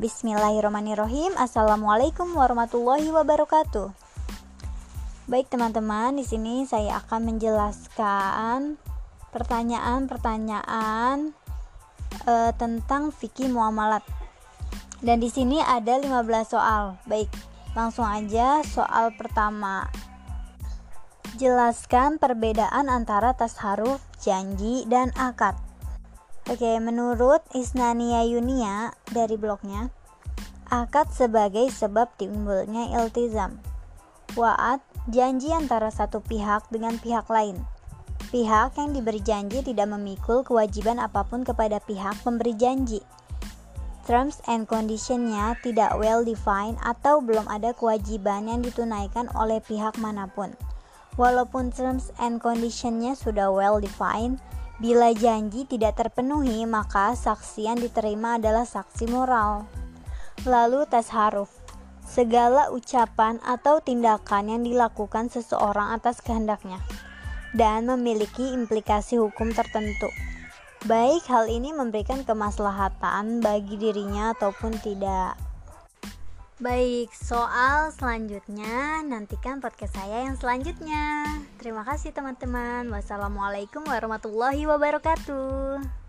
Bismillahirrahmanirrahim. Assalamualaikum warahmatullahi wabarakatuh. Baik teman-teman, di sini saya akan menjelaskan pertanyaan-pertanyaan e, tentang fikih muamalat. Dan di sini ada 15 soal. Baik, langsung aja soal pertama. Jelaskan perbedaan antara tasharuf, janji, dan akad. Oke, menurut Isnania Yunia dari blognya, akad sebagai sebab timbulnya iltizam. Wa'ad, janji antara satu pihak dengan pihak lain. Pihak yang diberi janji tidak memikul kewajiban apa pun kepada pihak pemberi janji. Terms and conditionnya tidak well defined atau belum ada kewajiban yang ditunaikan oleh pihak mana pun. Walaupun terms and conditionnya sudah well defined, Bila janji tidak terpenuhi, maka saksi yang diterima adalah saksi moral. Lalu tasharuf, segala ucapan atau tindakan yang dilakukan seseorang atas kehendaknya dan memiliki implikasi hukum tertentu. Baik hal ini memberikan kemaslahatan bagi dirinya ataupun tidak. Baik, soal selanjutnya nantikan podcast saya yang selanjutnya. Terima kasih teman-teman. Wassalamualaikum warahmatullahi wabarakatuh.